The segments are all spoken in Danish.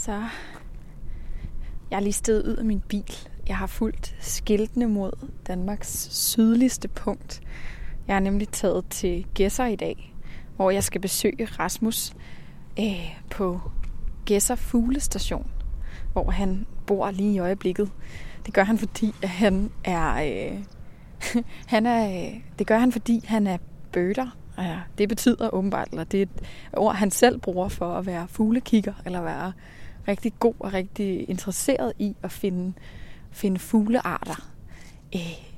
Så jeg er lige stedet ud af min bil. Jeg har fulgt skiltene mod Danmarks sydligste punkt. Jeg er nemlig taget til Gæsser i dag, hvor jeg skal besøge Rasmus øh, på Gæsser Fuglestation, hvor han bor lige i øjeblikket. Det gør han, fordi at han er... Øh, han er øh, det gør han, fordi han er bøder. Ja, det betyder åbenbart, eller det er et ord, han selv bruger for at være fuglekigger, eller være rigtig god og rigtig interesseret i at finde, finde fuglearter. Øh,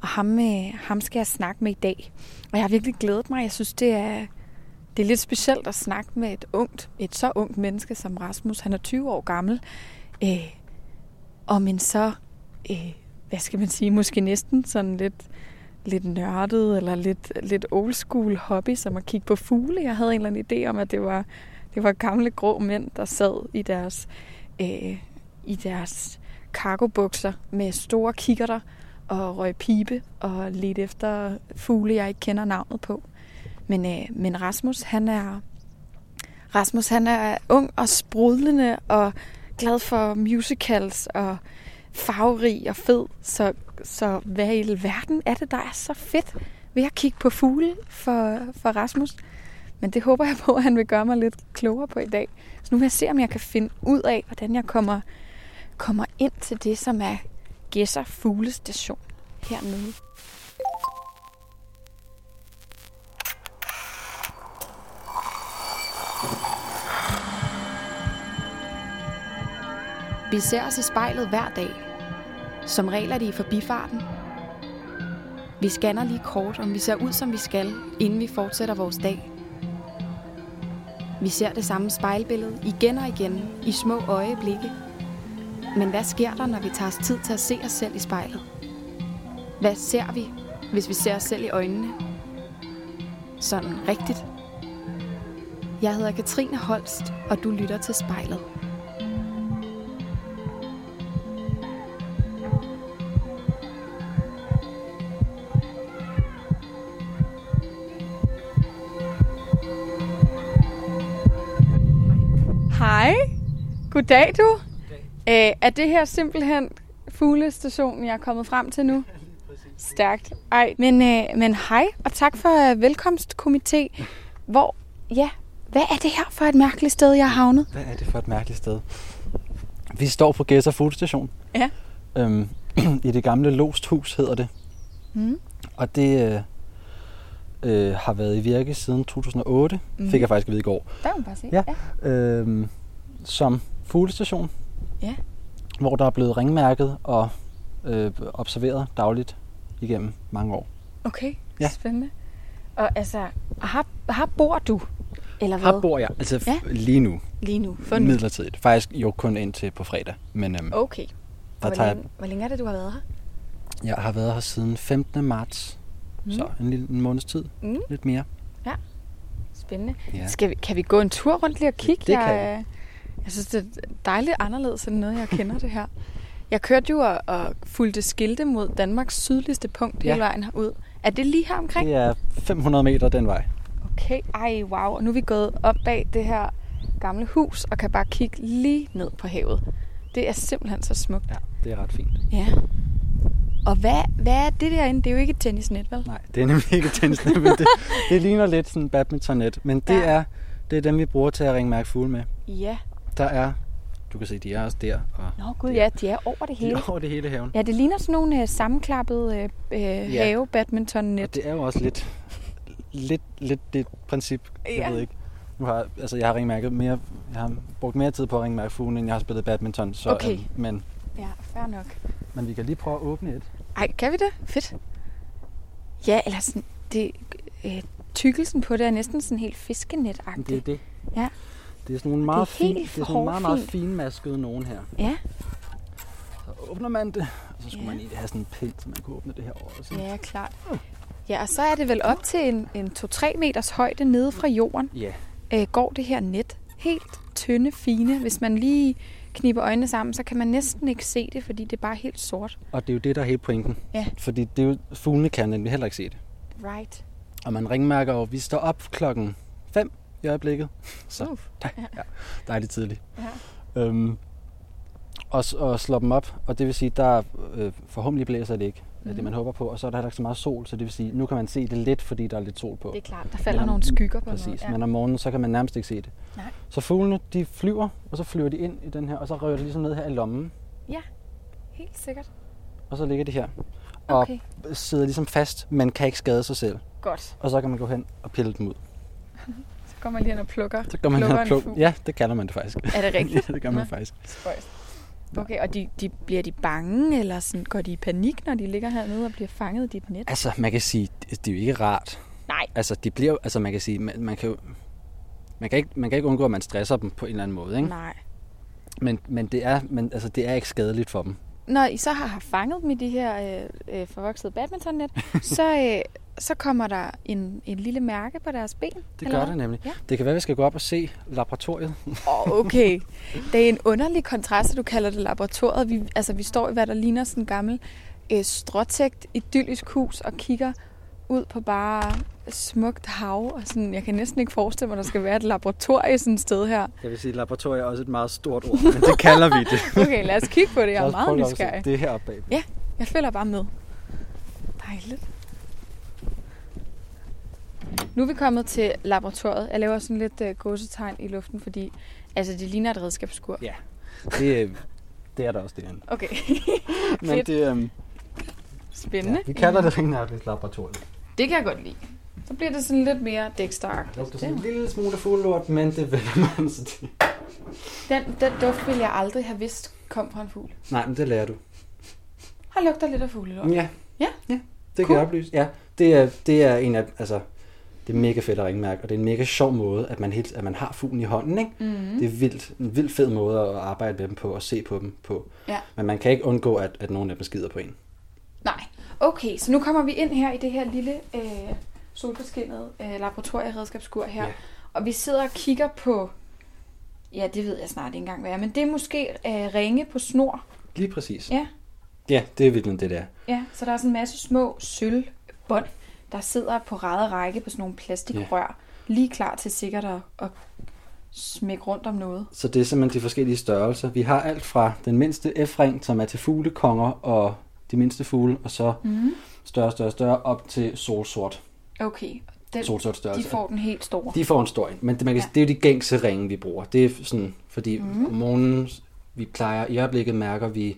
og ham, øh, ham skal jeg snakke med i dag. Og jeg har virkelig glædet mig. Jeg synes, det er, det er lidt specielt at snakke med et ungt, et så ungt menneske som Rasmus. Han er 20 år gammel. Øh, om en så, øh, hvad skal man sige, måske næsten sådan lidt, lidt nørdet eller lidt, lidt old school hobby, som at kigge på fugle. Jeg havde en eller anden idé om, at det var, det var gamle grå mænd, der sad i deres, øh, i deres cargobukser med store kikkerter og røg pibe og lidt efter fugle, jeg ikke kender navnet på. Men, øh, men Rasmus, han er Rasmus, han er ung og sprudlende og glad for musicals og farverig og fed. Så, så hvad i verden er det, der er så fedt ved at kigge på fugle for, for Rasmus? Men det håber jeg på, at han vil gøre mig lidt klogere på i dag. Så nu vil jeg se, om jeg kan finde ud af, hvordan jeg kommer, kommer ind til det, som er Gæsser Fuglestation hernede. Vi ser os i spejlet hver dag. Som regel er det i forbifarten. Vi scanner lige kort, om vi ser ud, som vi skal, inden vi fortsætter vores dag. Vi ser det samme spejlbillede igen og igen i små øjeblikke. Men hvad sker der, når vi tager os tid til at se os selv i spejlet? Hvad ser vi, hvis vi ser os selv i øjnene? Sådan rigtigt. Jeg hedder Katrine Holst, og du lytter til spejlet. Goddag du. Æ, er det her simpelthen fuglestationen, jeg er kommet frem til nu? Stærkt. Ej, men, øh, men hej, og tak for øh, velkomstkomité. Hvor, ja, hvad er det her for et mærkeligt sted, jeg har havnet? Hvad er det for et mærkeligt sted? Vi står på Gæsser Fuglestation. Ja. Øhm, I det gamle Losthus hedder det. Mm. Og det øh, øh, har været i virke siden 2008. Mhm. Mm. Fik jeg faktisk at vide i går. Der man bare se. Ja. Øhm, som fuglestation. Ja. Hvor der er blevet ringmærket og øh, observeret dagligt igennem mange år. Okay, Ja. spændende. Og altså, her, her bor du, eller hvad? Her bor jeg altså Ja. ja. lige nu, Lige nu, for nu. midlertidigt. Faktisk jo kun indtil på fredag. Men øhm, Okay. Og der hvor, jeg, længe, hvor længe er det, du har været her? jeg har været her siden 15. marts. Mm. Så en lille en måneds tid. Mm. Lidt mere. Spændende. Ja. Skal vi, kan vi gå en tur rundt lige og kigge? det kan jeg, øh, jeg synes, det er dejligt anderledes end noget, jeg kender det her. Jeg kørte jo og, og fulgte skilte mod Danmarks sydligste punkt ja. Hele vejen herud. Er det lige her omkring? Det er 500 meter den vej. Okay, ej wow. Og nu er vi gået op bag det her gamle hus og kan bare kigge lige ned på havet. Det er simpelthen så smukt. Ja, det er ret fint. Ja. Og hvad, hvad er det derinde? Det er jo ikke et tennisnet, vel? Nej, det er nemlig ikke et tennisnet, men det, det ligner lidt sådan badmintonnet. Men det, ja. er, det er dem, vi bruger til at ringe mærke fugle med. Ja. Der er, du kan se, de er også der. Og Nå gud, der. ja, de er over det De hele. er over det hele haven. Ja, det ligner sådan nogle øh, sammenklappede øh, øh, have badmintonnet. Og det er jo også lidt, lidt, lidt det princip. Jeg Ja. ved ikke. Nu har, altså, jeg har ringmærket mere, jeg har brugt mere tid på at ringmærke fugle, end jeg har spillet badminton. Så, Okay. øhm, men, Ja, fair nok. men vi kan lige prøve at åbne et. Ej, kan vi det? Fedt. Ja, eller sådan, det, øh, tykkelsen på det er næsten sådan helt fiskenetagtigt. Det er det. Ja. Det er sådan nogle meget, fin, det er sådan nogle meget, meget finmaskede nogen her. Ja, Så åbner man det, og så skulle Ja. man lige have sådan en pind, så man kunne åbne det her over. Ja, klart. Ja, og så er det vel op til en, en 2-3 meters højde nede fra jorden, Ja, øh, går det her net. Helt tynde, fine. Hvis man lige kniber øjnene sammen, så kan man næsten ikke se det, fordi det er bare helt sort. og det er jo det, der er hele pointen. Ja. Fordi det er jo, fuglene kan nemlig heller ikke se det. Right. Og man ringmærker jo, vi står op klokken 5 i øjeblikket. Så Uf. Ja. ja, dejligt tidligt. Øhm, og, og slår dem op, og det vil sige, der øh, forhåbentlig blæser det ikke, mm. det man håber på, og så er der heller ikke så meget sol, så det vil sige, nu kan man se det lidt, fordi der er lidt sol på. Det er klart, der falder Men nogle skygger på Præcis, noget. ja. men om morgenen, så kan man nærmest ikke se det. Nej. Så fuglene, de flyver, og så flyver de ind i den her, og så rører de ligesom ned her i lommen, Ja, helt sikkert. og så ligger de her. Og Okay, sidder ligesom fast, men kan ikke skade sig selv. godt. Og så kan man gå hen og pille dem ud. Går man lige hen og plukker. Så går man hen og plukker. Ja, det kalder man det faktisk. Er det rigtigt? ja, det gør man Nå. faktisk. Spøjst. Okay, og de, de, bliver de bange, eller sådan, går de i panik, når de ligger hernede og bliver fanget i dit net? Altså, man kan sige, det det er jo ikke rart. Nej. Altså, de bliver, altså man kan sige, man, man kan jo, man kan, ikke, man kan ikke undgå, at man stresser dem på en eller anden måde, ikke? Nej. Men, men, det er, men altså, det er ikke skadeligt for dem. Når I så har fanget dem i de her øh, øh, forvoksede badmintonnet, så, øh, så kommer der en, en lille mærke på deres ben? Det gør det nemlig. Ja. Det kan være, at vi skal gå op og se laboratoriet. Oh, okay. Det er en underlig kontrast, at du kalder det laboratoriet. Vi, altså, vi står i, hvad der ligner sådan en gammel øh, stråtægt idyllisk hus og kigger ud på bare smukt hav. Og sådan, jeg kan næsten ikke forestille mig, at der skal være et laboratorie sådan et sted her. Jeg vil sige, at laboratoriet er også et meget stort ord, men det kalder vi det. Okay, lad os kigge på det. Jeg er meget nysgerrig. Det er heroppe bagved. Ja. Jeg følger bare med. Dejligt. Nu er vi kommet til laboratoriet. Jeg laver sådan lidt uh, gåsetegn i luften, fordi altså, det ligner et redskabsskur. Ja. Det, øh, det er der også derinde. Okay, Men det, øhm, spændende. ja, vi kalder det ringnærkens laboratoriet. Det kan jeg godt lide. Så bliver det sådan lidt mere Det lugter dæksteragtigt. sådan en lille smule af fuglelort, men det vender man så til. Den, den duft ville jeg aldrig have vidst kom fra en fugl. Nej, men det lærer du. Han lugter lidt af fuglelort. Ja. Ja. ja det kan Cool. jeg oplyse. Ja, det er, det er en af, altså, det er mega fedt at ringmærke, og det er en mega sjov måde, at man, helt, at man har fuglen i hånden, ikke? Mm. Det er vildt, en vildt fed måde at arbejde med dem på, og se på dem på. Ja. Men man kan ikke undgå, at, at nogen af dem skider på en. Nej. Okay, så nu kommer vi ind her i det her lille øh, solforskinnede øh, laboratorieredskabsskur her. Ja. Og vi sidder og kigger på, ja, det ved jeg snart ikke engang, hvad er, men det er måske øh, ringe på snor. Lige præcis. Ja. Ja, det er virkelig det der. Ja, så der er sådan en masse små sølvbånd, der sidder på ræde række på sådan nogle plastikrør, lige klar til sikkert at, at smække rundt om noget. Så det er simpelthen de forskellige størrelser. Vi har alt fra den mindste F-ring, som er til fuglekonger og de mindste fugle, og så Mm. større, større, større, op til solsort. Okay, den, Solsort de størrelse. får den helt store. De får en stor en, men det, man kan, Ja. ja. det er jo de gængse ringe, vi bruger. Det er sådan, fordi mm. om morgenen, vi plejer, i øjeblikket mærker vi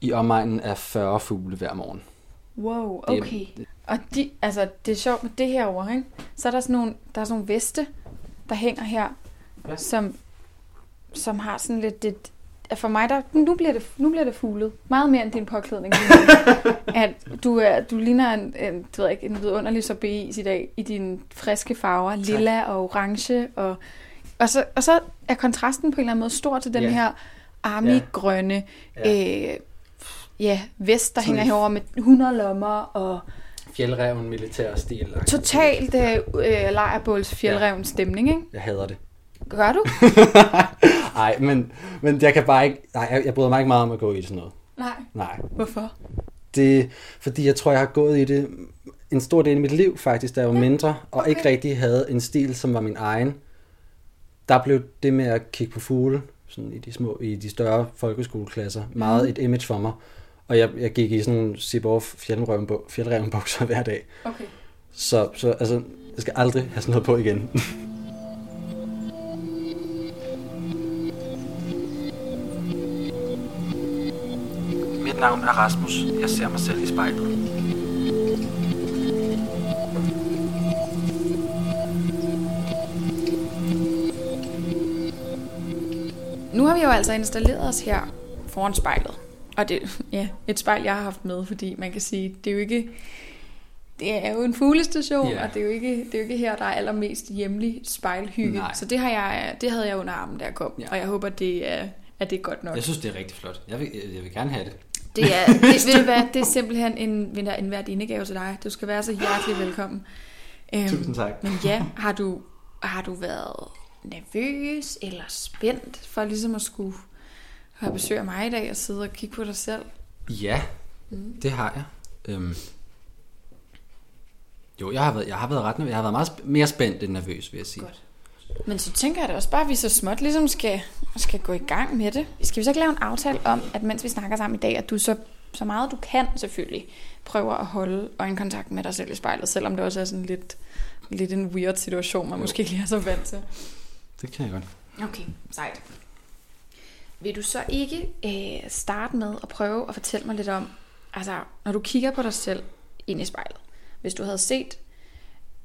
i omegnen af 40 fugle hver morgen. Wow, Det okay. Og de, altså, det er sjovt med det her over, ikke? Så er der sådan nogle, der er sådan nogle veste, der hænger her, Ja. som, som har sådan lidt det, for mig, der, nu, bliver det, nu bliver det fuglet. Meget mere end din påklædning. at du, er, du ligner en, en, det ved ikke, en vidunderlig sorbet i dag, i dine friske farver, lilla og orange. Og, og, så, og så er kontrasten på en eller anden måde stor til den Ja. her army-grønne Ja. øh, ja, vest, der Sådan hænger herover med 100 lommer og Fjeldreven militær stil. totalt øh, øh, lejrbåls fjeldreven stemning, ikke? Jeg hader det. Gør du? Nej, men, men jeg kan bare ikke... Nej, jeg, jeg bryder mig ikke meget om at gå i sådan noget. Nej. Nej. Hvorfor? Det, fordi jeg tror, jeg har gået i det en stor del af mit liv faktisk, da jeg var Ja, mindre, og okay. ikke rigtig havde en stil, som var min egen. Der blev det med at kigge på fugle, sådan i de, små, i de større folkeskoleklasser, meget Mhm. et image for mig. Og jeg, jeg gik i sådan nogle zip-off fjeldreven bukser hver dag. Okay. Så, så altså, jeg skal aldrig have sådan noget på igen. Mit navn er Rasmus. Jeg ser mig selv i spejlet. Nu har vi jo altså installeret os her foran spejlet. Og det ja, et spejl, jeg har haft med, fordi man kan sige, det er jo ikke... Det er jo en fuglestation, Ja. og det er, jo ikke, det er jo ikke her, der er allermest hjemlig spejlhygge. Nej. Så det, har jeg, det havde jeg under armen, da jeg kom. Ja. Og jeg håber, det er, at det er godt nok. Jeg synes, det er rigtig flot. Jeg vil, jeg vil gerne have det. Det er, det, ved du hvad, det er simpelthen en, en, en værdinegave til dig. Du skal være så hjertelig velkommen. Øhm, Tusind tak. Men ja, har du, har du været nervøs eller spændt for ligesom at skulle have besøg af mig i dag og sidde og kigge på dig selv? Ja, mm. det har jeg. Øhm. Jo, jeg har været, jeg har været ret. Jeg har været meget sp- mere spændt end nervøs, vil jeg sige. Godt. Men så tænker jeg da også bare, at vi så småt ligesom skal, skal gå i gang med det. Skal vi så ikke lave en aftale om, at mens vi snakker sammen i dag, at du så, så meget du kan selvfølgelig, prøver at holde øjenkontakt med dig selv i spejlet, selvom det også er sådan lidt, lidt en weird situation, man jo. måske ikke lige er så vant til. Det kan jeg godt. Okay, sejt. Vil du så ikke øh, starte med at prøve at fortælle mig lidt om, altså når du kigger på dig selv ind i spejlet, hvis du havde set,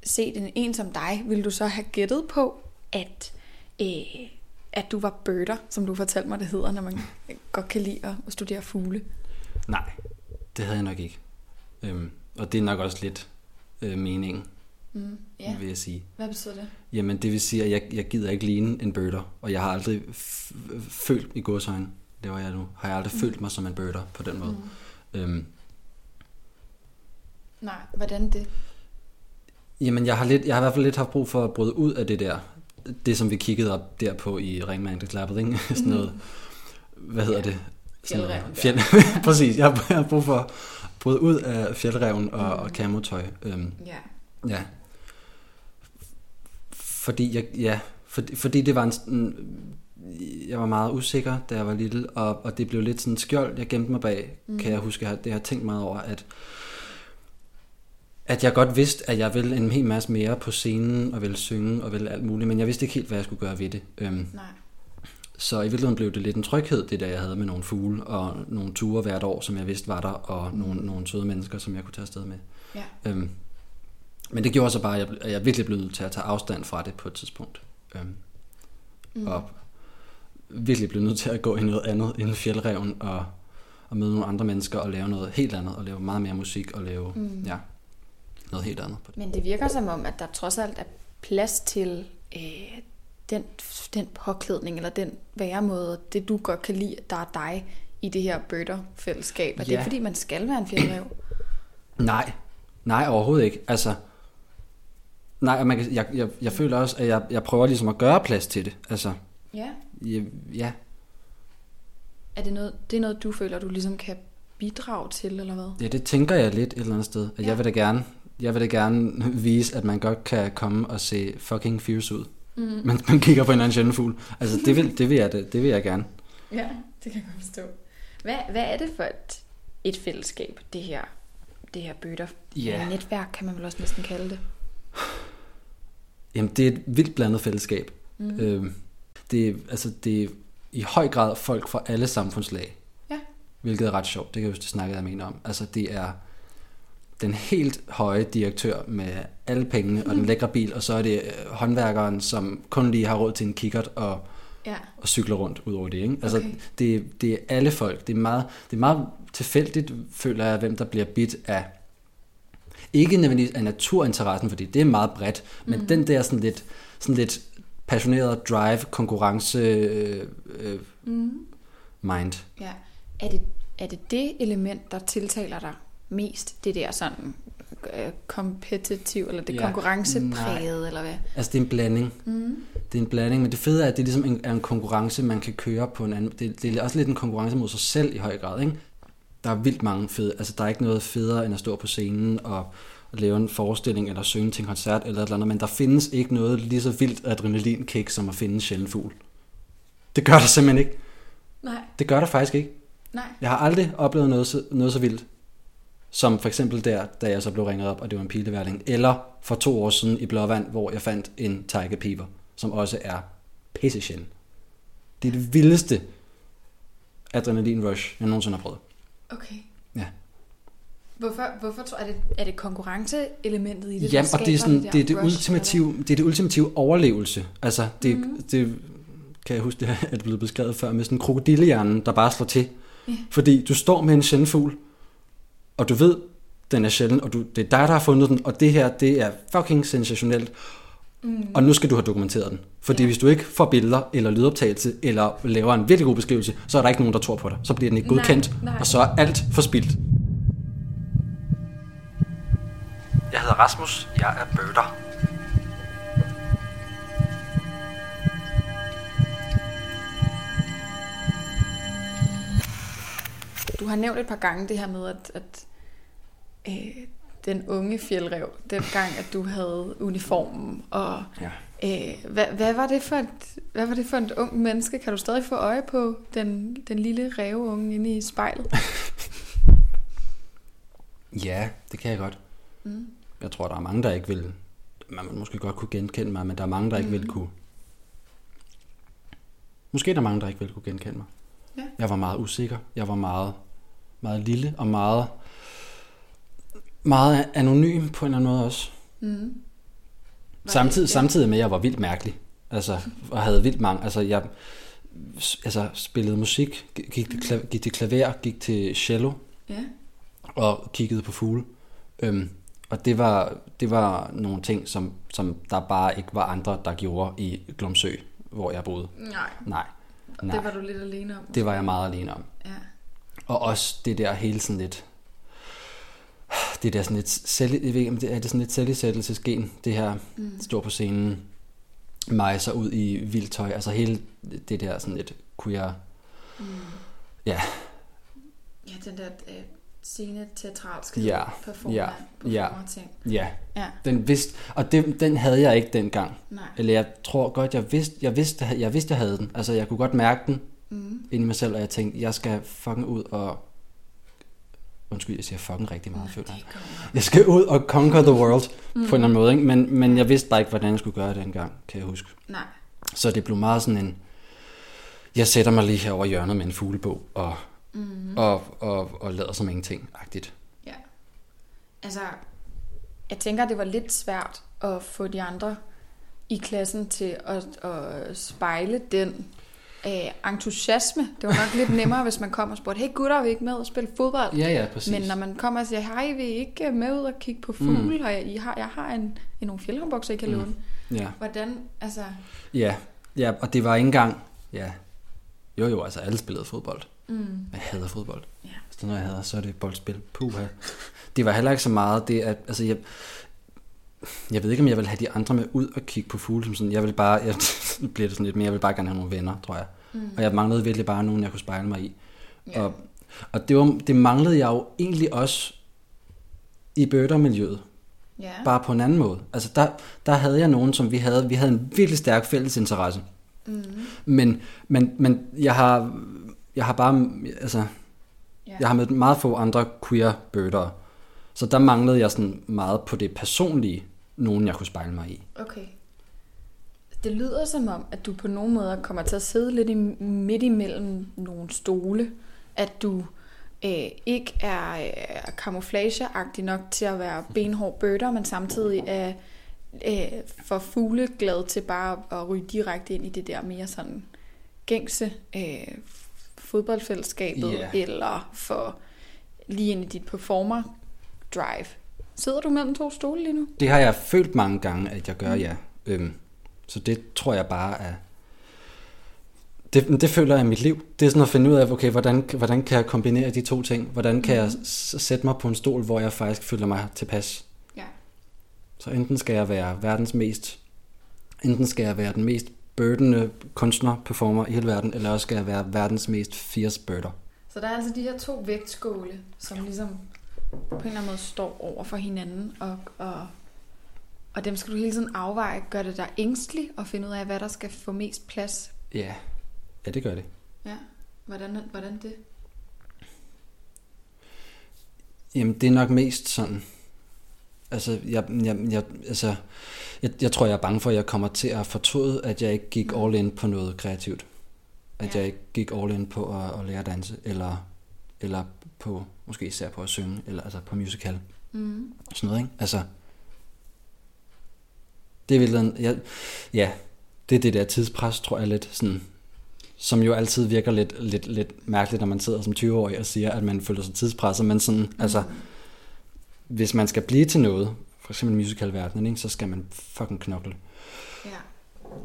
set en, en som dig, ville du så have gættet på, at, øh, at du var bøtter, som du fortalte mig, det hedder, når man godt kan lide at studere fugle? Nej, det havde jeg nok ikke. Øhm, og det er nok også lidt øh, meningen, mm, yeah. vil jeg sige. Hvad betyder det? Jamen, det vil sige, at jeg, jeg gider ikke ligne en bøder, og jeg har aldrig følt i godsøjne, det var jeg nu, har jeg aldrig mm. følt mig som en bøder på den måde. Mm. Øhm, Nej, hvordan det? Jamen, jeg har, lidt, jeg har i hvert fald lidt haft brug for at bryde ud af det der, det som vi kiggede op der på i Ringmand ikke? Sådan noget, hvad hedder ja. det? Fjeldreven. Fjeld, præcis, jeg har, jeg har brug for at bryde ud af fjeldreven og, mm. og kamotøj. Øhm, ja. Ja. Fordi jeg, ja, fordi, fordi det var en, jeg var meget usikker, da jeg var lille, og, og det blev lidt sådan en skjold, jeg gemte mig bag, mm. kan jeg huske, det har jeg tænkt meget over, at at jeg godt vidste, at jeg ville en hel masse mere på scenen, og ville synge, og ville alt muligt, men jeg vidste ikke helt, hvad jeg skulle gøre ved det. Øhm, Nej. Så i virkeligheden blev det lidt en tryghed, det der jeg havde med nogle fugle, og nogle ture hvert år, som jeg vidste var der, og nogle, nogle søde mennesker, som jeg kunne tage afsted med. Ja. Øhm, men det gjorde så bare, at jeg, at jeg virkelig blev nødt til at tage afstand fra det på et tidspunkt. Øhm, mm. Og virkelig blev nødt til at gå i noget andet end fjeldreven, og, og møde nogle andre mennesker, og lave noget helt andet, og lave meget mere musik, og lave, mm. ja, noget helt andet. På det. Men det virker som om, at der trods alt er plads til øh, den, den påklædning, eller den væremåde, det du godt kan lide, der er dig i det her bøtter-fællesskab. Er ja. det fordi, man skal være en fjeldrev? Nej, nej overhovedet ikke. Altså, nej, man kan, jeg, jeg, jeg føler også, at jeg, jeg prøver ligesom at gøre plads til det. Altså, ja. Jeg, ja. Er det noget, det er noget, du føler, du ligesom kan bidrage til, eller hvad? Ja, det tænker jeg lidt et eller andet sted. At ja. jeg vil da gerne jeg vil da gerne vise, at man godt kan komme og se fucking fierce ud, mm. mens man kigger på en anden sjælden fugl. Altså, det vil, det vil, jeg, det, det vil jeg gerne. Ja, det kan jeg godt forstå. Hvad, hvad er det for et, et fællesskab, det her, det her bøtter? Ja. Netværk kan man vel også næsten kalde det. Jamen, det er et vildt blandet fællesskab. Mm. Øhm, det, er, altså, det er i høj grad folk fra alle samfundslag. Ja. Hvilket er ret sjovt. Det kan jeg huske, det snakkede jeg med om. Altså, det er den helt høje direktør med alle pengene mm. og den lækre bil, og så er det øh, håndværkeren, som kun lige har råd til en kikkert og, ja. og cykler rundt ud over det. Ikke? Altså, okay. det, det er alle folk. Det er, meget, det er meget tilfældigt, føler jeg, hvem der bliver bit af ikke nødvendigvis af naturinteressen, fordi det er meget bredt, men mm. den der sådan lidt, sådan lidt passioneret drive, konkurrence øh, øh, mm. mind. Ja. Er det, er det det element, der tiltaler dig mest det der sådan øh, kompetitiv, eller det ja, konkurrencepræget, eller hvad? Altså det er en blanding. Mm. Det er en blanding, men det fede er, at det ligesom er en konkurrence, man kan køre på en anden. Det, det er også lidt en konkurrence mod sig selv i høj grad, ikke? Der er vildt mange fede, altså der er ikke noget federe end at stå på scenen og, og lave en forestilling eller synge til en koncert eller et eller andet, men der findes ikke noget lige så vildt adrenalinkick som at finde en sjælden fugl. Det gør der simpelthen ikke. Nej. Det gør der faktisk ikke. Nej. Jeg har aldrig oplevet noget så, noget så vildt. Som for eksempel der, da jeg så blev ringet op, og det var en pileværling. Eller for to år siden i Blåvand, hvor jeg fandt en tiger piver, som også er pisse Det er det vildeste adrenalin rush, jeg nogensinde har prøvet. Okay. Ja. Hvorfor, hvorfor tror er det, er det konkurrenceelementet i det, Jamen, og det er, sådan, det, det, er det, ultimative, det er det ultimative overlevelse. Altså, det, mm. det kan jeg huske, det er blevet beskrevet før, med sådan en krokodillehjernen, der bare slår til. Yeah. Fordi du står med en sjældfugl, og du ved, den er sjælden, og du, det er dig, der har fundet den, og det her, det er fucking sensationelt. Mm. Og nu skal du have dokumenteret den. Fordi ja. hvis du ikke får billeder, eller lydoptagelse, eller laver en virkelig god beskrivelse, så er der ikke nogen, der tror på dig. Så bliver den ikke godkendt, nej, nej. og så er alt forspildt. Jeg hedder Rasmus, jeg er bøder. Du har nævnt et par gange det her med, at, at øh, den unge fjeldrev, den gang, at du havde uniformen og ja. Øh, hvad, hvad, var det for et, hvad var det for et ung menneske? Kan du stadig få øje på den, den lille ræveunge inde i spejlet? ja, det kan jeg godt. Mm. Jeg tror, der er mange, der ikke vil... Man måske godt kunne genkende mig, men der er mange, der ikke mm. vil kunne... Måske er der mange, der ikke vil kunne genkende mig. Ja. Jeg var meget usikker. Jeg var meget, meget lille og meget, meget anonym på en eller anden måde også. Mm. Samtidig, samtidig med, at jeg var vildt mærkelig. Altså, og havde vildt mange... Altså, jeg altså, spillede musik, gik til, klaver, gik til klaver, gik til cello. Ja. Og kiggede på fugle. Øhm, og det var, det var nogle ting, som, som der bare ikke var andre, der gjorde i Glumsø, hvor jeg boede. Nej. Nej. Nej. Det var du lidt alene om. Det var jeg meget alene om. Ja. Og også det der hele sådan lidt det der sådan lidt selv, jeg ved ikke, om det er det sådan lidt selvisættelsesgen, det her mm. stå på scenen, mejser ud i vildt tøj, altså hele det der sådan lidt queer, mm. ja. Ja, den der øh, scene teatralske ja, performer, ja, ja, ting. Ja, ja. Den vidste, og det, den havde jeg ikke dengang. Nej. Eller jeg tror godt, jeg vidste, jeg vidste, jeg vidste, jeg havde den. Altså, jeg kunne godt mærke den mm. inde i mig selv, og jeg tænkte, jeg skal fucking ud og Undskyld, jeg siger fucking rigtig meget, føler jeg. Jeg skal ud og conquer the world mm. på en eller anden måde, ikke? Men, men jeg vidste bare ikke, hvordan jeg skulle gøre det engang, kan jeg huske. Nej. Så det blev meget sådan en, jeg sætter mig lige her over hjørnet med en fuglebog, og, mm. og, og, og lader som ingenting-agtigt. Ja. Altså, jeg tænker, det var lidt svært at få de andre i klassen til at, at spejle den øh, entusiasme. Det var nok lidt nemmere, hvis man kom og spurgte, hey gutter, er vi ikke med og spille fodbold? Ja, ja, præcis. Men når man kommer og siger, hej, vi er ikke med ud og kigge på fugle, mm. og jeg, I har, jeg har en, en nogle fjeldhåndbukser, I kan mm. låne. Ja. Hvordan, altså... Ja, ja, og det var ikke engang, ja, jo jo, altså alle spillede fodbold. Mm. Jeg hader fodbold. Ja. Hvis det er noget, jeg hader, så er det boldspil. Puha. Det var heller ikke så meget det, at, altså jeg, jeg ved ikke, om jeg vil have de andre med ud og kigge på fugle. Som sådan. Jeg vil bare, jeg, bliver det sådan lidt mere, jeg vil bare gerne have nogle venner, tror jeg. Mm. Og jeg manglede virkelig bare nogen, jeg kunne spejle mig i. Yeah. Og, og det, var, det manglede jeg jo egentlig også i bødermiljøet. Yeah. Bare på en anden måde. Altså der, der havde jeg nogen, som vi havde, vi havde en virkelig stærk fælles interesse. Mm. Men, men, men jeg har, jeg har bare, altså, yeah. jeg har mødt meget få andre queer bøder. Så der manglede jeg sådan meget på det personlige, nogen jeg kunne spejle mig i. Okay. Det lyder som om, at du på nogle måder kommer til at sidde lidt i, midt imellem nogle stole. At du øh, ikke er øh, camouflageagtig nok til at være benhård bøtter, men samtidig er øh, for fugleglad til bare at ryge direkte ind i det der mere sådan gængse øh, fodboldfællesskabet, yeah. eller for lige ind i dit performer drive. Sidder du mellem to stole lige nu? Det har jeg følt mange gange, at jeg gør, mm. ja. Øhm, så det tror jeg bare er... Det, det føler jeg i mit liv. Det er sådan at finde ud af, okay, hvordan, hvordan kan jeg kombinere de to ting? Hvordan kan mm. jeg sætte mig på en stol, hvor jeg faktisk føler mig tilpas? Ja. Så enten skal jeg være verdens mest... Enten skal jeg være den mest børdende kunstner, performer i hele verden, eller også skal jeg være verdens mest fierce bøder. Så der er altså de her to vægtskåle, som ligesom på en eller anden måde står over for hinanden, og, og, og dem skal du hele tiden afveje. Gør det dig ængstelig at finde ud af, hvad der skal få mest plads? Ja, ja det gør det. Ja, hvordan, hvordan det? Jamen, det er nok mest sådan... Altså, jeg, jeg, jeg, altså, jeg, jeg tror, jeg er bange for, at jeg kommer til at fortryde, at jeg ikke gik mm. all in på noget kreativt. At ja. jeg ikke gik all in på at, at lære at danse, eller, eller på, måske især på at synge, eller altså på musical. Mm. Sådan noget, ikke? Altså, det er virkelig, ja, ja, det er det der tidspres, tror jeg lidt, sådan, som jo altid virker lidt, lidt, lidt mærkeligt, når man sidder som 20-årig og siger, at man føler sig tidspresset, men sådan, mm. altså, hvis man skal blive til noget, for eksempel musicalverdenen, ikke, så skal man fucking knokle. Ja.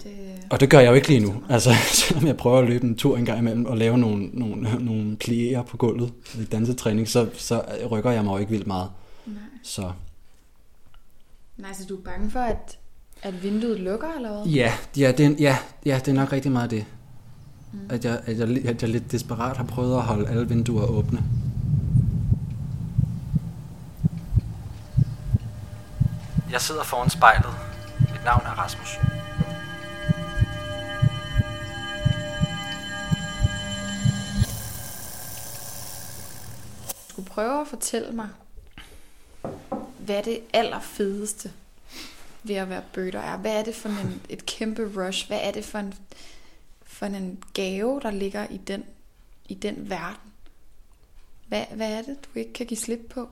Det... Og det gør jeg jo ikke lige nu. Altså, selvom jeg prøver at løbe en tur en gang imellem og lave nogle, nogle, nogle plier på gulvet i dansetræning, så, så rykker jeg mig jo ikke vildt meget. Nej. Så. Nej, så du er bange for, at, at vinduet lukker, eller hvad? Ja, ja, det, ja, ja, det er nok rigtig meget det. Mm. At, jeg, at, jeg, at jeg lidt desperat har prøvet at holde alle vinduer åbne. Jeg sidder foran spejlet. Mit navn er Rasmus. skulle prøve at fortælle mig, hvad det allerfedeste ved at være bøder er? Hvad er det for en, et kæmpe rush? Hvad er det for en, for en gave, der ligger i den, i den verden? Hvad, hvad er det, du ikke kan give slip på?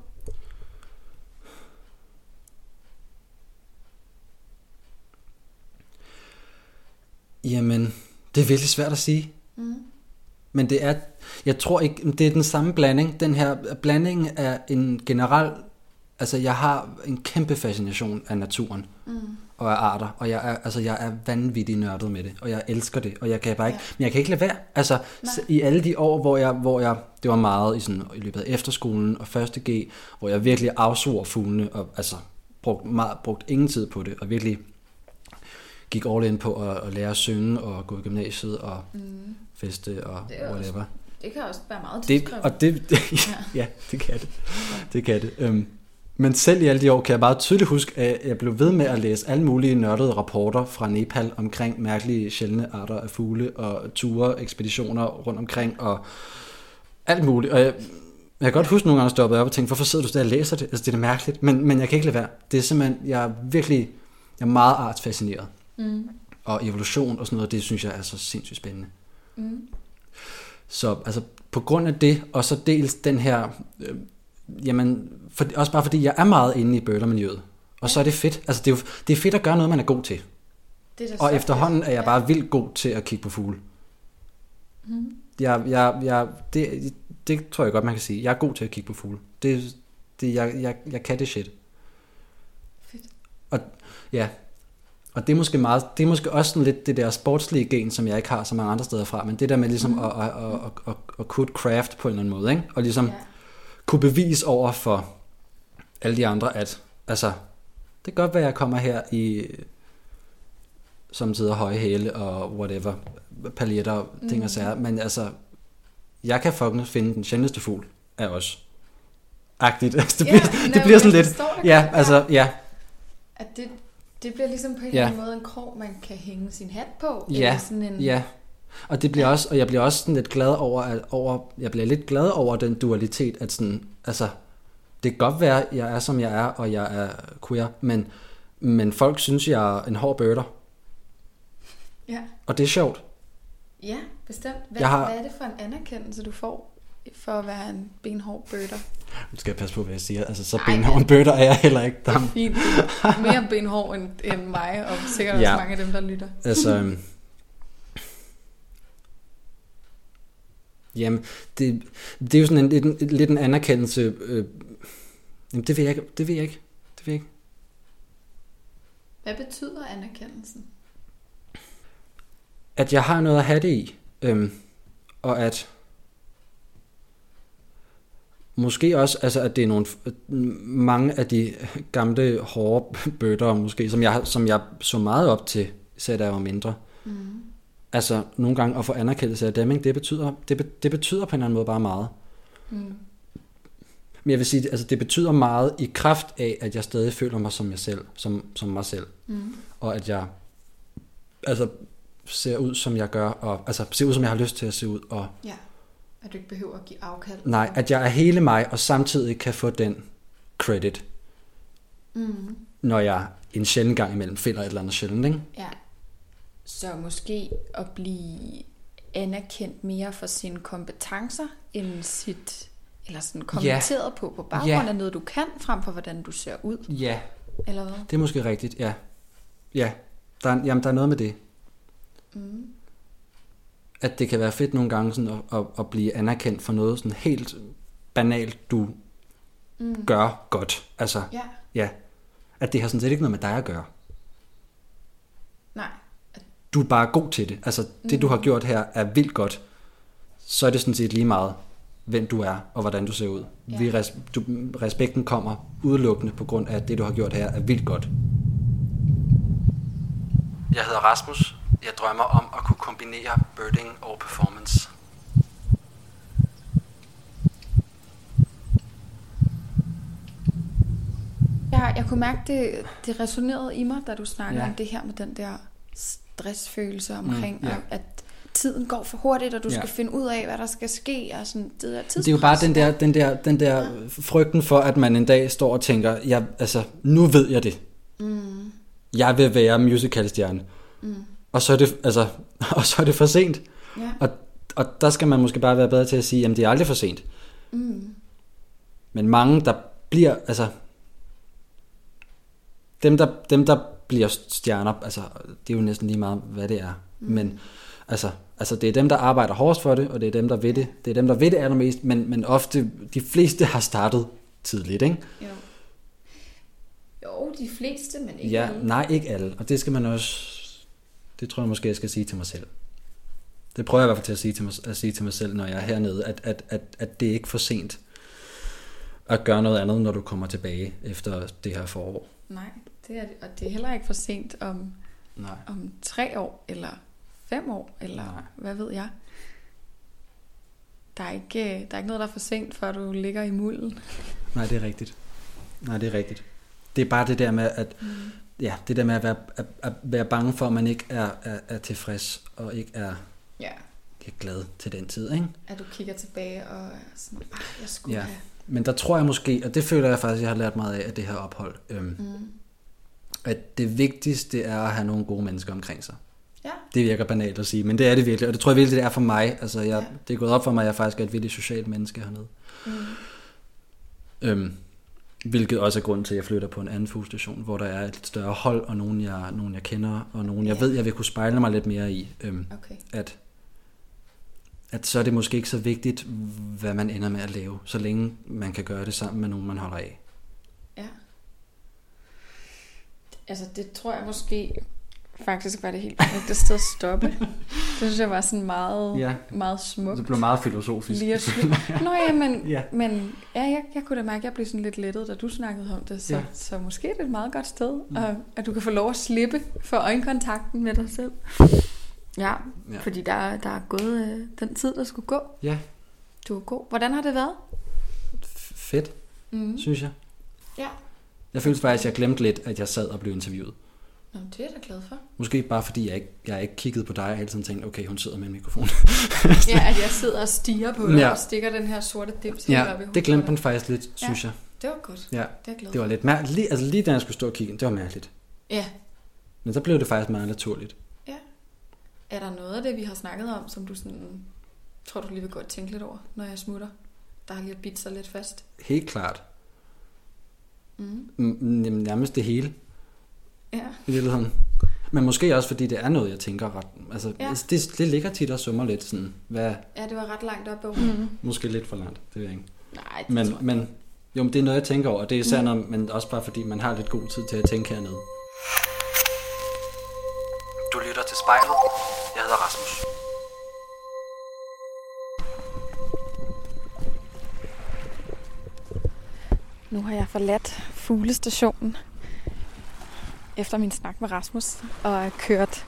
Jamen, det er virkelig svært at sige. Mm. Men det er, jeg tror ikke, det er den samme blanding. Den her blanding er en generel, altså jeg har en kæmpe fascination af naturen mm. og af arter, og jeg er, altså jeg er vanvittig nørdet med det, og jeg elsker det, og jeg kan bare ikke, ja. men jeg kan ikke lade være. Altså Nej. i alle de år, hvor jeg, hvor jeg, det var meget i, sådan, i løbet af efterskolen og første G, hvor jeg virkelig afsvor fuglene, og altså brugt, meget, brugt ingen tid på det, og virkelig gik all in på at, at lære at synge og gå i gymnasiet og mm. feste og det whatever. Også, det kan også være meget det, Og det, det ja. ja, det kan det. Det kan det. Um, men selv i alle de år kan jeg bare tydeligt huske, at jeg blev ved med at læse alle mulige nørdede rapporter fra Nepal omkring mærkelige sjældne arter af fugle og ture, ekspeditioner rundt omkring og alt muligt. Og jeg, jeg kan godt huske nogle gange, stoppede op og tænkte, hvorfor sidder du der og læser det? Altså, det er da mærkeligt. Men, men jeg kan ikke lade være. Det er simpelthen, jeg er virkelig, jeg er meget artsfascineret. Mm. Og evolution og sådan noget, det synes jeg er så sindssygt spændende. Mm. Så altså, på grund af det, og så dels den her, øh, jamen, for, også bare fordi jeg er meget inde i bølermiljøet. Og ja. så er det fedt. Altså, det er, jo, det er fedt at gøre noget, man er god til. Det er og efterhånden er jeg bare ja. vildt god til at kigge på fugle. Mm. Jeg, jeg, jeg, det, det tror jeg godt, man kan sige. Jeg er god til at kigge på fugle. Det, det, jeg, jeg, jeg kan det shit. Fedt. Og ja, og det er måske, meget, det er måske også sådan lidt det der sportslige gen, som jeg ikke har så mange andre steder fra, men det der med ligesom mm. at, at, at, at, at kunne craft på en eller anden måde, ikke? og ligesom yeah. Kunne bevise over for alle de andre, at altså, det kan godt være, at jeg kommer her i samtidig høje hæle og whatever, paljetter, mm. ting og sager, men altså, jeg kan fucking finde den sjældneste fugl af os. Agtigt. Altså, det, yeah, bliver, det bliver sådan lidt... Ja, altså, ja. At det, det bliver ligesom på en ja. eller anden måde en krog, man kan hænge sin hat på. Ja, eller sådan en... ja. Og, det bliver ja. også, og jeg bliver også sådan lidt glad over, at, over, jeg bliver lidt glad over den dualitet, at sådan, altså, det kan godt være, at jeg er, som jeg er, og jeg er queer, men, men folk synes, jeg er en hård bøder. Ja. Og det er sjovt. Ja, bestemt. Hvad, jeg har... hvad er det for en anerkendelse, du får for at være en benhård bøder? Nu skal jeg passe på, hvad jeg siger. Altså, så benhård en bøtter er jeg heller ikke. Der... Det er fint. Mere benhård end, end mig, og sikkert ja. også mange af dem, der lytter. Altså, Jamen, det, det er jo sådan en, en, en, lidt en anerkendelse. Øh, jamen, det ved jeg ikke. Det ved jeg ikke. Det ved jeg ikke. Hvad betyder anerkendelsen? At jeg har noget at have det i. Øhm, og at Måske også, altså, at det er nogle, mange af de gamle, hårde bøtter, måske, som jeg, som jeg så meget op til, især da jeg var mindre. Mm. Altså, nogle gange at få anerkendelse af dem, ikke? Det, betyder, det, det betyder på en eller anden måde bare meget. Mm. Men jeg vil sige, altså, det betyder meget i kraft af, at jeg stadig føler mig som jeg selv, som, som mig selv. Mm. Og at jeg altså, ser ud, som jeg gør, og altså, ser ud, som jeg har lyst til at se ud. Og, ja at du ikke behøver at give afkald? Nej, at jeg er hele mig, og samtidig kan få den credit. Mm. Når jeg en sjældent gang imellem finder et eller andet sjældent, ikke? Ja. Så måske at blive anerkendt mere for sine kompetencer, end sit, eller sådan kommenteret ja. på, på baggrund ja. af noget, du kan, frem for hvordan du ser ud. Ja. Eller hvad? Det er måske rigtigt, ja. Ja, der er, jamen, der er noget med det. Mm at det kan være fedt nogle gange sådan at, at, at blive anerkendt for noget sådan helt banalt, du mm. gør godt. Altså, ja. ja. At det har sådan set ikke noget med dig at gøre. Du er bare god til det. Altså, det mm. du har gjort her er vildt godt. Så er det sådan set lige meget, hvem du er og hvordan du ser ud. Ja. Vi res, du, respekten kommer udelukkende på grund af, at det du har gjort her er vildt godt. Jeg hedder Rasmus. Jeg drømmer om at kunne kombinere birding og performance. Jeg, jeg kunne mærke, det, det resonerede i mig, da du snakkede ja. om det her med den der stressfølelse omkring, mm, yeah. at, tiden går for hurtigt, og du ja. skal finde ud af, hvad der skal ske, og sådan det der Det er jo bare den der, den der, den der ja. frygten for, at man en dag står og tænker, ja, altså, nu ved jeg det. Mm. Jeg vil være musicalstjerne. Mm. Og så er det, altså, og så er det for sent. Ja. Og, og der skal man måske bare være bedre til at sige, jamen det er aldrig for sent. Mm. Men mange, der bliver, altså, dem der, dem der bliver stjerner, altså det er jo næsten lige meget, hvad det er. Mm. Men altså, altså det er dem, der arbejder hårdest for det, og det er dem, der ved det. Det er dem, der ved det allermest, men, men ofte, de fleste har startet tidligt, ikke? Jo. Jo, de fleste, men ikke ja, alle. Nej, ikke alle. Og det skal man også, det tror jeg måske, jeg skal sige til mig selv. Det prøver jeg i hvert fald til at sige til mig, at sige til mig selv, når jeg er hernede, at, at, at, at det er ikke for sent at gøre noget andet, når du kommer tilbage efter det her forår. Nej, det er. Og det er heller ikke for sent om, Nej. om tre år, eller fem år, eller Nej. hvad ved jeg. Der er, ikke, øh, der er ikke noget, der er for sent, før du ligger i mulden. Nej, det er rigtigt. Nej, det er rigtigt. Det er bare det der med, at, mm. ja, det der med at være, at, at være bange for, at man ikke er, er, er tilfreds, og ikke er, ja. er glad til den tid. Ikke? At du kigger tilbage og sådan, ah, jeg skulle ja. have... Men der tror jeg måske, og det føler jeg faktisk, jeg har lært meget af, at det her ophold. Øhm, mm at det vigtigste er at have nogle gode mennesker omkring sig. Ja. Det virker banalt at sige, men det er det virkelig, og det tror jeg virkelig, det er for mig. Altså, jeg, ja. Det er gået op for mig, at jeg faktisk er et virkelig socialt menneske hernede. Mm. Øhm, hvilket også er grunden til, at jeg flytter på en anden fugstation, hvor der er et større hold, og nogen jeg, nogen jeg kender, og nogen jeg ja. ved, jeg vil kunne spejle mig lidt mere i. Øhm, okay. at, at så er det måske ikke så vigtigt, hvad man ender med at lave, så længe man kan gøre det sammen med nogen, man holder af. Altså, det tror jeg måske faktisk var det helt korrekte sted at stoppe. Det synes jeg var sådan meget, ja. meget smukt. Det blev meget filosofisk. Lige at Nå ja, men, ja. men ja, jeg, jeg kunne da mærke, at jeg blev sådan lidt lettet, da du snakkede om det. Så, ja. så måske er det et meget godt sted, mm. og, at du kan få lov at slippe for øjenkontakten med dig selv. Ja, ja. fordi der, der er gået øh, den tid, der skulle gå. Ja. Du er god. Hvordan har det været? Fedt, mm. synes jeg. Ja. Jeg følte faktisk, at jeg glemte lidt, at jeg sad og blev interviewet. Nå, det er jeg da glad for. Måske bare fordi, jeg ikke, jeg ikke kiggede på dig og hele tiden tænkte, okay, hun sidder med en mikrofon. ja, at jeg sidder og stiger på dig ja. og stikker den her sorte dims ja, det glemte man faktisk lidt, synes ja, jeg. det var godt. Ja, det, er glad det var lidt mærkeligt. Altså lige da jeg skulle stå og kigge, det var mærkeligt. Ja. Men så blev det faktisk meget naturligt. Ja. Er der noget af det, vi har snakket om, som du sådan, tror du lige vil gå og tænke lidt over, når jeg smutter? Der har lige bidt sig lidt fast. Helt klart. Mm. Nærmest det hele. Ja. I virkeligheden. Men måske også, fordi det er noget, jeg tænker ret... Altså, ja. det, det ligger tit og summer lidt sådan... Hvad, ja, det var ret langt op. Mm. Måske lidt for langt, det ved jeg ikke. Nej, det men, men, jo, men det er noget, jeg tænker over, og det er især, mm. men også bare fordi, man har lidt god tid til at tænke hernede. Du lytter til spejlet. Jeg hedder Rasmus. Nu har jeg forladt fuglestationen efter min snak med Rasmus, og jeg har kørt,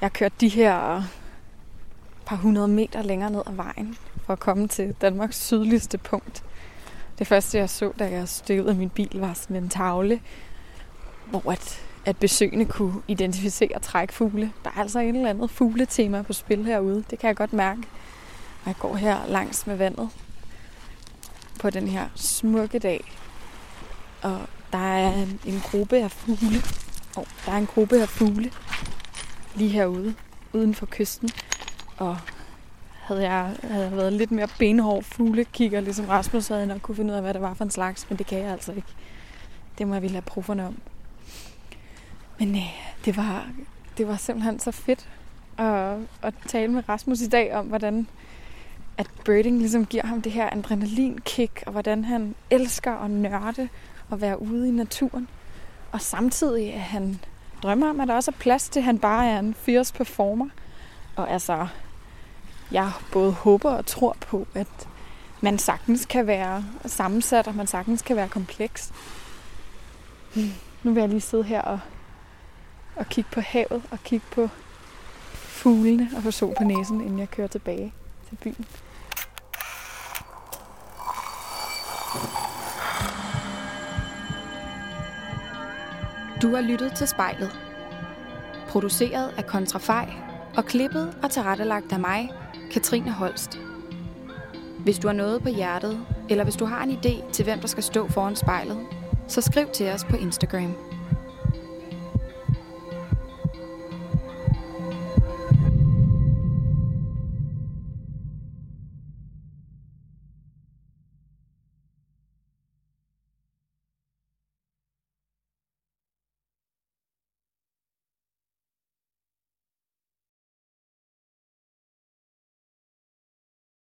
jeg har kørt de her par hundrede meter længere ned ad vejen for at komme til Danmarks sydligste punkt. Det første, jeg så, da jeg steg ud af min bil, var sådan en tavle, hvor at, at besøgende kunne identificere trækfugle. Der er altså et eller andet fugletema på spil herude. Det kan jeg godt mærke. Og jeg går her langs med vandet på den her smukke dag. Og der er en, en gruppe af fugle. Oh, der er en gruppe af fugle lige herude, uden for kysten. Og havde jeg, havde jeg været lidt mere benhård fuglekigger, ligesom Rasmus, havde og kunne finde ud af, hvad det var for en slags, men det kan jeg altså ikke. Det må jeg ville have profferne om. Men øh, det, var, det var simpelthen så fedt at, at tale med Rasmus i dag om, hvordan at birding ligesom giver ham det her adrenalinkick, og hvordan han elsker at nørde at være ude i naturen. Og samtidig at han drømmer om, at der også er plads til, at han bare er en fierce performer. Og altså, jeg både håber og tror på, at man sagtens kan være sammensat, og man sagtens kan være kompleks. Nu vil jeg lige sidde her og, og kigge på havet, og kigge på fuglene og få sol på næsen, inden jeg kører tilbage til byen. Du har lyttet til spejlet. Produceret af Kontrafej Og klippet og tilrettelagt af mig, Katrine Holst. Hvis du har noget på hjertet, eller hvis du har en idé til, hvem der skal stå foran spejlet, så skriv til os på Instagram.